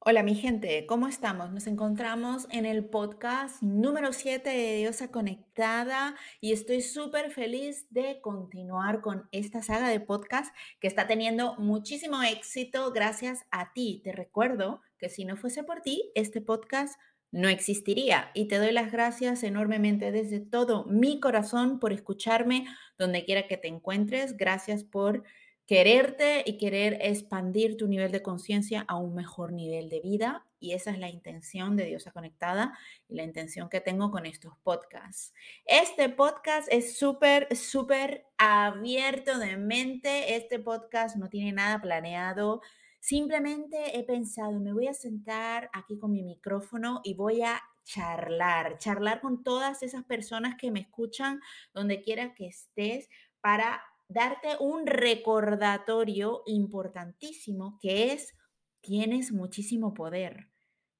Hola mi gente, ¿cómo estamos? Nos encontramos en el podcast número 7 de Diosa Conectada y estoy súper feliz de continuar con esta saga de podcast que está teniendo muchísimo éxito gracias a ti. Te recuerdo que si no fuese por ti, este podcast no existiría y te doy las gracias enormemente desde todo mi corazón por escucharme donde quiera que te encuentres. Gracias por quererte y querer expandir tu nivel de conciencia a un mejor nivel de vida. Y esa es la intención de Diosa Conectada y la intención que tengo con estos podcasts. Este podcast es súper, súper abierto de mente. Este podcast no tiene nada planeado. Simplemente he pensado, me voy a sentar aquí con mi micrófono y voy a charlar, charlar con todas esas personas que me escuchan donde quiera que estés para darte un recordatorio importantísimo que es, tienes muchísimo poder.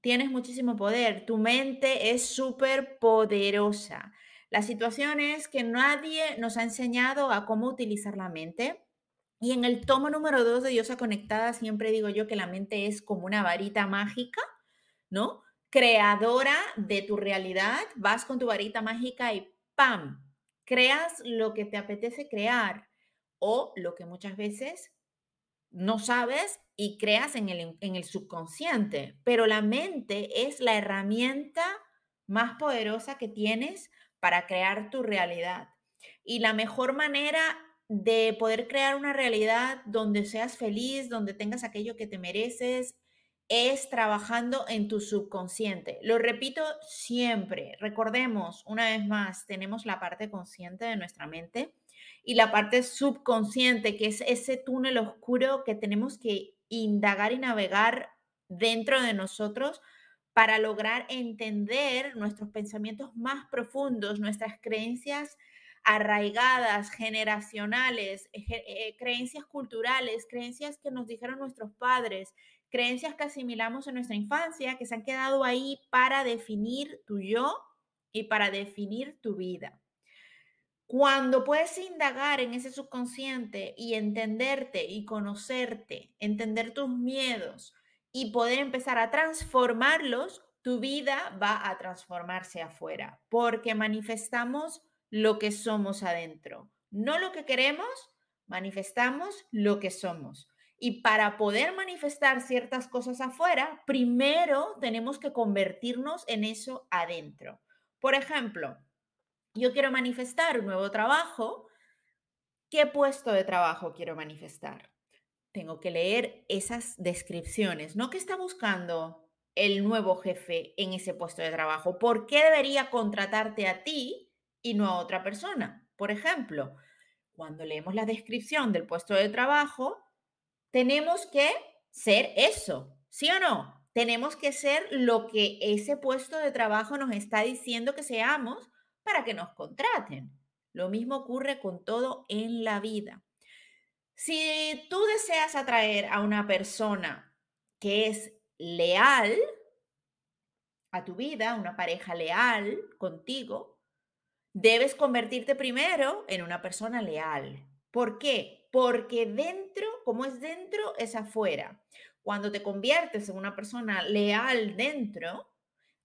Tienes muchísimo poder. Tu mente es súper poderosa. La situación es que nadie nos ha enseñado a cómo utilizar la mente. Y en el tomo número dos de Diosa Conectada siempre digo yo que la mente es como una varita mágica, ¿no? Creadora de tu realidad. Vas con tu varita mágica y ¡pam! Creas lo que te apetece crear o lo que muchas veces no sabes y creas en el, en el subconsciente. Pero la mente es la herramienta más poderosa que tienes para crear tu realidad. Y la mejor manera de poder crear una realidad donde seas feliz, donde tengas aquello que te mereces, es trabajando en tu subconsciente. Lo repito siempre, recordemos una vez más, tenemos la parte consciente de nuestra mente y la parte subconsciente, que es ese túnel oscuro que tenemos que indagar y navegar dentro de nosotros para lograr entender nuestros pensamientos más profundos, nuestras creencias arraigadas, generacionales, eh, creencias culturales, creencias que nos dijeron nuestros padres, creencias que asimilamos en nuestra infancia, que se han quedado ahí para definir tu yo y para definir tu vida. Cuando puedes indagar en ese subconsciente y entenderte y conocerte, entender tus miedos y poder empezar a transformarlos, tu vida va a transformarse afuera, porque manifestamos lo que somos adentro, no lo que queremos, manifestamos lo que somos. Y para poder manifestar ciertas cosas afuera, primero tenemos que convertirnos en eso adentro. Por ejemplo, yo quiero manifestar un nuevo trabajo. ¿Qué puesto de trabajo quiero manifestar? Tengo que leer esas descripciones, ¿no? ¿Qué está buscando el nuevo jefe en ese puesto de trabajo? ¿Por qué debería contratarte a ti y no a otra persona? Por ejemplo, cuando leemos la descripción del puesto de trabajo, tenemos que ser eso, ¿sí o no? Tenemos que ser lo que ese puesto de trabajo nos está diciendo que seamos para que nos contraten. Lo mismo ocurre con todo en la vida. Si tú deseas atraer a una persona que es leal a tu vida, una pareja leal contigo, debes convertirte primero en una persona leal. ¿Por qué? Porque dentro, como es dentro, es afuera. Cuando te conviertes en una persona leal dentro,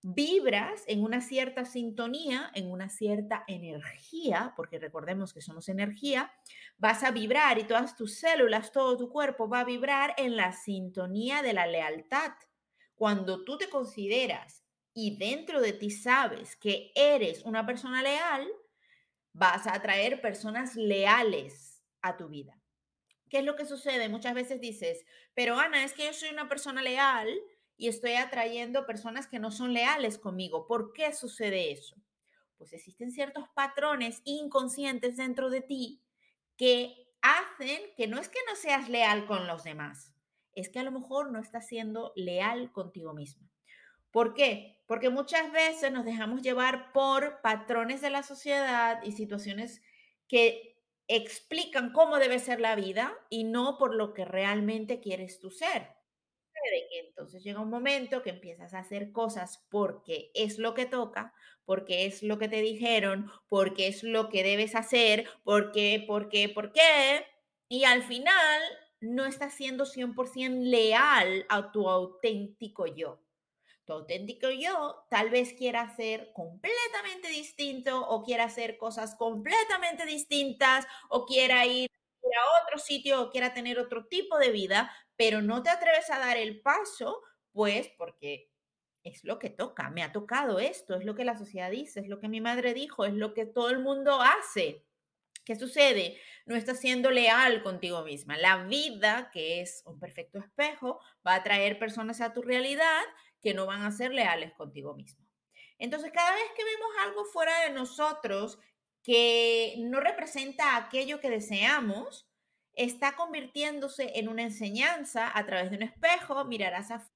vibras en una cierta sintonía, en una cierta energía, porque recordemos que somos energía, vas a vibrar y todas tus células, todo tu cuerpo va a vibrar en la sintonía de la lealtad. Cuando tú te consideras y dentro de ti sabes que eres una persona leal, vas a atraer personas leales a tu vida. ¿Qué es lo que sucede? Muchas veces dices, pero Ana, es que yo soy una persona leal y estoy atrayendo personas que no son leales conmigo. ¿Por qué sucede eso? Pues existen ciertos patrones inconscientes dentro de ti que hacen que no es que no seas leal con los demás, es que a lo mejor no estás siendo leal contigo misma. ¿Por qué? Porque muchas veces nos dejamos llevar por patrones de la sociedad y situaciones que explican cómo debe ser la vida y no por lo que realmente quieres tú ser entonces llega un momento que empiezas a hacer cosas porque es lo que toca, porque es lo que te dijeron, porque es lo que debes hacer, porque, porque, por qué. Y al final no estás siendo 100% leal a tu auténtico yo. Tu auténtico yo tal vez quiera ser completamente distinto o quiera hacer cosas completamente distintas o quiera ir a otro sitio o quiera tener otro tipo de vida, pero no te atreves a dar el paso, pues porque es lo que toca, me ha tocado esto, es lo que la sociedad dice, es lo que mi madre dijo, es lo que todo el mundo hace. ¿Qué sucede? No estás siendo leal contigo misma. La vida, que es un perfecto espejo, va a traer personas a tu realidad que no van a ser leales contigo mismo. Entonces, cada vez que vemos algo fuera de nosotros que no representa aquello que deseamos, está convirtiéndose en una enseñanza a través de un espejo, mirarás a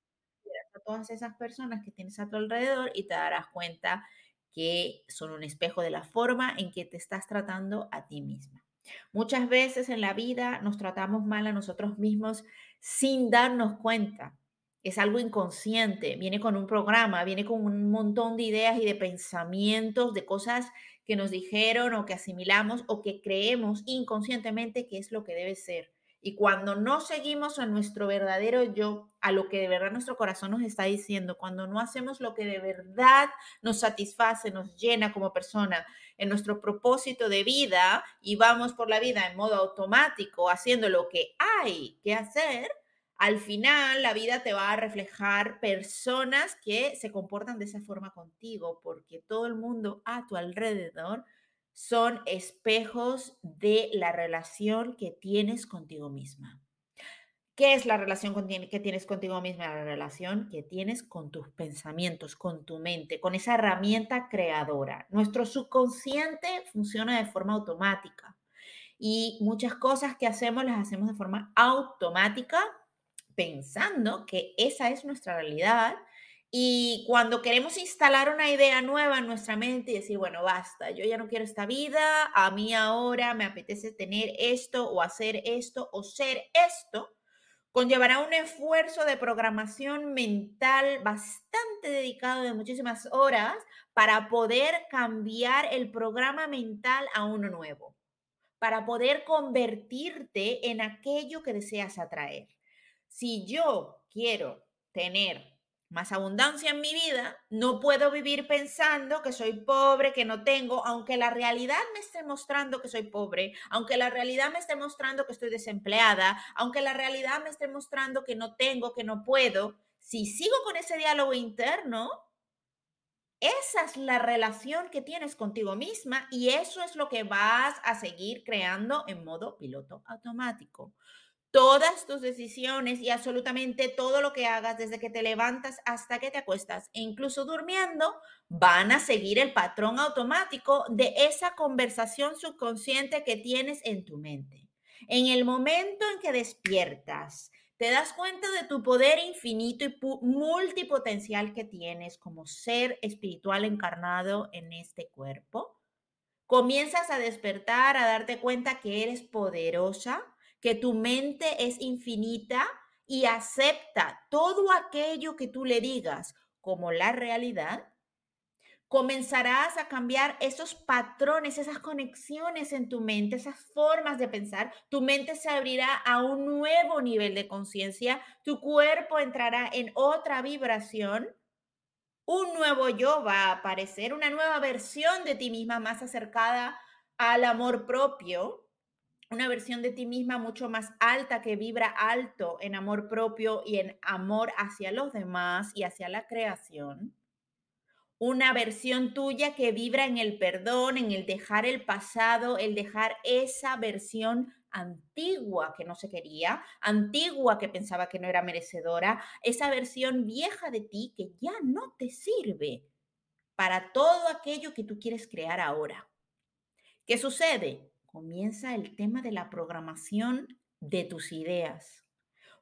todas esas personas que tienes a tu alrededor y te darás cuenta que son un espejo de la forma en que te estás tratando a ti misma. Muchas veces en la vida nos tratamos mal a nosotros mismos sin darnos cuenta. Es algo inconsciente, viene con un programa, viene con un montón de ideas y de pensamientos, de cosas que nos dijeron o que asimilamos o que creemos inconscientemente que es lo que debe ser. Y cuando no seguimos a nuestro verdadero yo, a lo que de verdad nuestro corazón nos está diciendo, cuando no hacemos lo que de verdad nos satisface, nos llena como persona en nuestro propósito de vida y vamos por la vida en modo automático haciendo lo que hay que hacer, al final la vida te va a reflejar personas que se comportan de esa forma contigo, porque todo el mundo a tu alrededor son espejos de la relación que tienes contigo misma. ¿Qué es la relación que tienes contigo misma? La relación que tienes con tus pensamientos, con tu mente, con esa herramienta creadora. Nuestro subconsciente funciona de forma automática y muchas cosas que hacemos las hacemos de forma automática pensando que esa es nuestra realidad y cuando queremos instalar una idea nueva en nuestra mente y decir, bueno, basta, yo ya no quiero esta vida, a mí ahora me apetece tener esto o hacer esto o ser esto, conllevará un esfuerzo de programación mental bastante dedicado de muchísimas horas para poder cambiar el programa mental a uno nuevo, para poder convertirte en aquello que deseas atraer. Si yo quiero tener más abundancia en mi vida, no puedo vivir pensando que soy pobre, que no tengo, aunque la realidad me esté mostrando que soy pobre, aunque la realidad me esté mostrando que estoy desempleada, aunque la realidad me esté mostrando que no tengo, que no puedo, si sigo con ese diálogo interno, esa es la relación que tienes contigo misma y eso es lo que vas a seguir creando en modo piloto automático todas tus decisiones y absolutamente todo lo que hagas desde que te levantas hasta que te acuestas e incluso durmiendo van a seguir el patrón automático de esa conversación subconsciente que tienes en tu mente. En el momento en que despiertas, te das cuenta de tu poder infinito y multipotencial que tienes como ser espiritual encarnado en este cuerpo. Comienzas a despertar, a darte cuenta que eres poderosa, que tu mente es infinita y acepta todo aquello que tú le digas como la realidad, comenzarás a cambiar esos patrones, esas conexiones en tu mente, esas formas de pensar. Tu mente se abrirá a un nuevo nivel de conciencia, tu cuerpo entrará en otra vibración, un nuevo yo va a aparecer, una nueva versión de ti misma más acercada al amor propio, una versión de ti misma mucho más alta que vibra alto en amor propio y en amor hacia los demás y hacia la creación. Una versión tuya que vibra en el perdón, en el dejar el pasado, el dejar esa versión antigua que no se quería, antigua que pensaba que no era merecedora, esa versión vieja de ti que ya no te sirve para todo aquello que tú quieres crear ahora. ¿Qué sucede? Comienza el tema de la programación de tus ideas.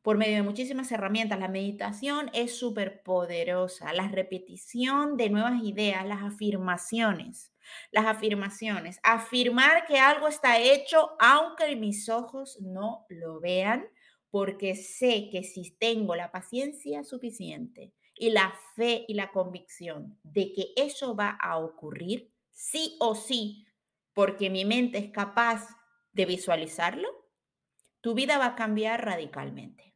Por medio de muchísimas herramientas, la meditación es súper poderosa, la repetición de nuevas ideas, las afirmaciones, las afirmaciones, afirmar que algo está hecho aunque mis ojos no lo vean, porque sé que si tengo la paciencia suficiente y la fe y la convicción de que eso va a ocurrir, sí o sí, porque mi mente es capaz de visualizarlo, tu vida va a cambiar radicalmente.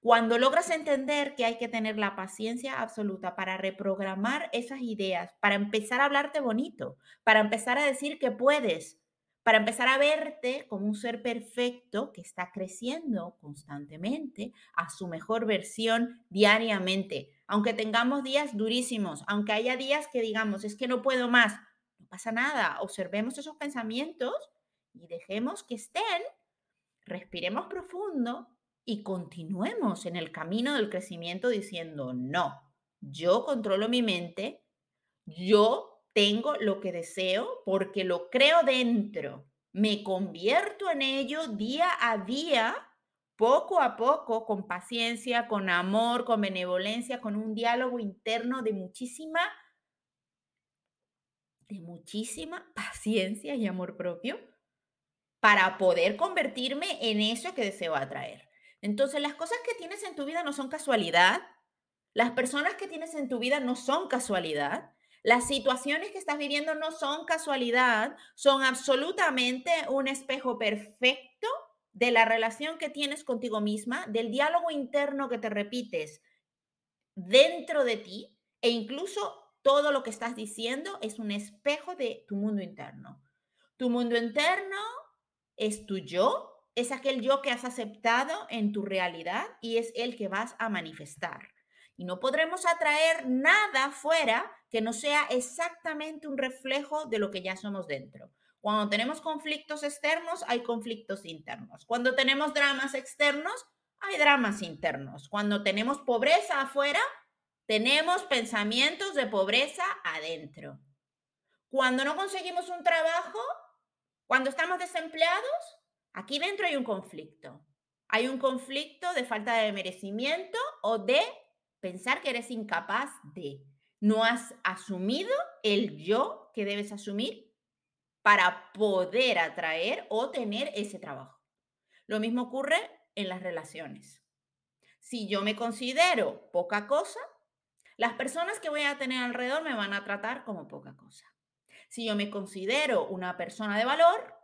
Cuando logras entender que hay que tener la paciencia absoluta para reprogramar esas ideas, para empezar a hablarte bonito, para empezar a decir que puedes, para empezar a verte como un ser perfecto que está creciendo constantemente a su mejor versión diariamente. Aunque tengamos días durísimos, aunque haya días que digamos, es que no puedo más, pasa nada, observemos esos pensamientos y dejemos que estén, respiremos profundo y continuemos en el camino del crecimiento diciendo, no, yo controlo mi mente, yo tengo lo que deseo porque lo creo dentro. Me convierto en ello día a día, poco a poco, con paciencia, con amor, con benevolencia, con un diálogo interno de muchísima, de muchísima paciencia y amor propio para poder convertirme en eso que deseo atraer. Entonces, las cosas que tienes en tu vida no son casualidad. Las personas que tienes en tu vida no son casualidad. Las situaciones que estás viviendo no son casualidad, son absolutamente un espejo perfecto de la relación que tienes contigo misma, del diálogo interno que te repites dentro de ti e incluso todo lo que estás diciendo es un espejo de tu mundo interno. Tu mundo interno es tu yo, es aquel yo que has aceptado en tu realidad y es el que vas a manifestar. Y no podremos atraer nada fuera que no sea exactamente un reflejo de lo que ya somos dentro. Cuando tenemos conflictos externos, hay conflictos internos. Cuando tenemos dramas externos, hay dramas internos. Cuando tenemos pobreza afuera, tenemos pensamientos de pobreza adentro. Cuando no conseguimos un trabajo, cuando estamos desempleados, aquí dentro hay un conflicto. Hay un conflicto de falta de merecimiento o de pensar que eres incapaz de. No has asumido el yo que debes asumir para poder atraer o tener ese trabajo. Lo mismo ocurre en las relaciones. Si yo me considero poca cosa, las personas que voy a tener alrededor me van a tratar como poca cosa. Si yo me considero una persona de valor,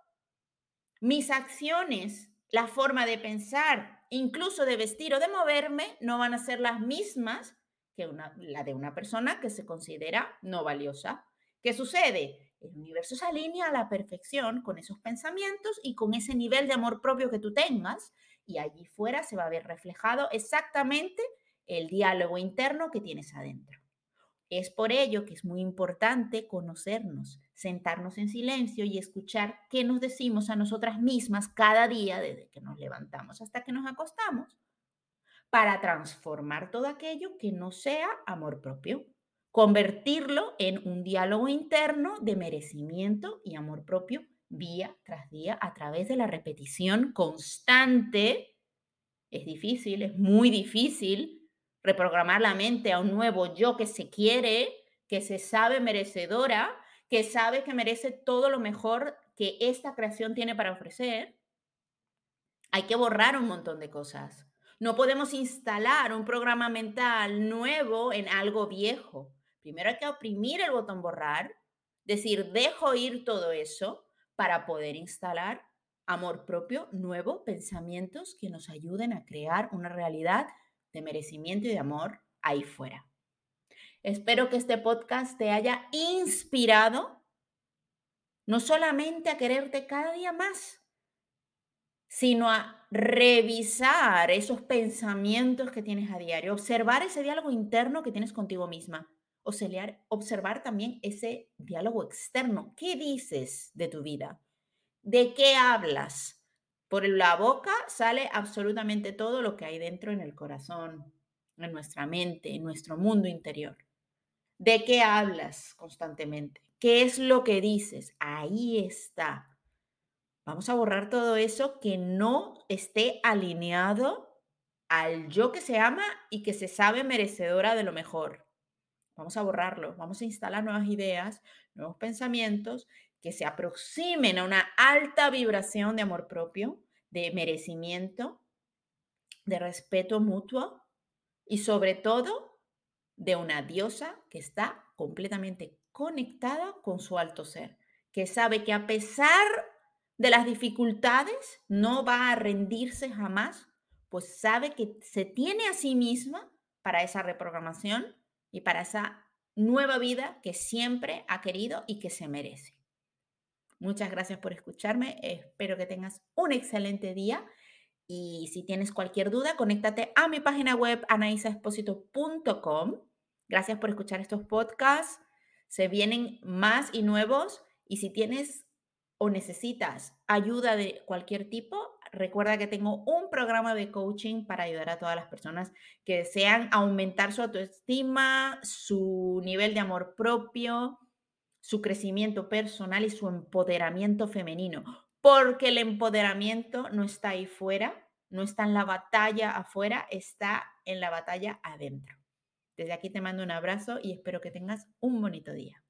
mis acciones, la forma de pensar incluso de vestir o de moverme, no van a ser las mismas que la de una persona que se considera no valiosa. ¿Qué sucede? El universo se alinea a la perfección con esos pensamientos y con ese nivel de amor propio que tú tengas y allí fuera se va a ver reflejado exactamente el diálogo interno que tienes adentro. Es por ello que es muy importante conocernos, sentarnos en silencio y escuchar qué nos decimos a nosotras mismas cada día desde que nos levantamos hasta que nos acostamos, para transformar todo aquello que no sea amor propio, convertirlo en un diálogo interno de merecimiento y amor propio día tras día a través de la repetición constante. Es difícil, es muy difícil, reprogramar la mente a un nuevo yo que se quiere, que se sabe merecedora, que sabe que merece todo lo mejor que esta creación tiene para ofrecer, hay que borrar un montón de cosas. No podemos instalar un programa mental nuevo en algo viejo. Primero hay que oprimir el botón borrar, decir, dejo ir todo eso para poder instalar amor propio, nuevo, pensamientos que nos ayuden a crear una realidad de merecimiento y de amor ahí fuera. Espero que este podcast te haya inspirado no solamente a quererte cada día más, sino a revisar esos pensamientos que tienes a diario, observar ese diálogo interno que tienes contigo misma, observar, observar también ese diálogo externo. ¿Qué dices de tu vida? ¿De qué hablas? Por la boca sale absolutamente todo lo que hay dentro en el corazón, en nuestra mente, en nuestro mundo interior. ¿De qué hablas constantemente? ¿Qué es lo que dices? Ahí está. Vamos a borrar todo eso que no esté alineado al yo que se ama y que se sabe merecedora de lo mejor. Vamos a borrarlo, vamos a instalar nuevas ideas, nuevos pensamientos que se aproximen a una alta vibración de amor propio, de merecimiento, de respeto mutuo y sobre todo de una diosa que está completamente conectada con su alto ser, que sabe que a pesar de las dificultades, no va a rendirse jamás, pues sabe que se tiene a sí misma para esa reprogramación y para esa nueva vida que siempre ha querido y que se merece. Muchas gracias por escucharme. Espero que tengas un excelente día. Y si tienes cualquier duda, conéctate a mi página web anaisaesposito.com. Gracias por escuchar estos podcasts. Se vienen más y nuevos. Y si tienes o necesitas ayuda de cualquier tipo, recuerda que tengo un programa de coaching para ayudar a todas las personas que desean aumentar su autoestima, su nivel de amor propio, su crecimiento personal y su empoderamiento femenino. Porque el empoderamiento no está ahí fuera, no está en la batalla afuera, está en la batalla adentro. Desde aquí te mando un abrazo y espero que tengas un bonito día.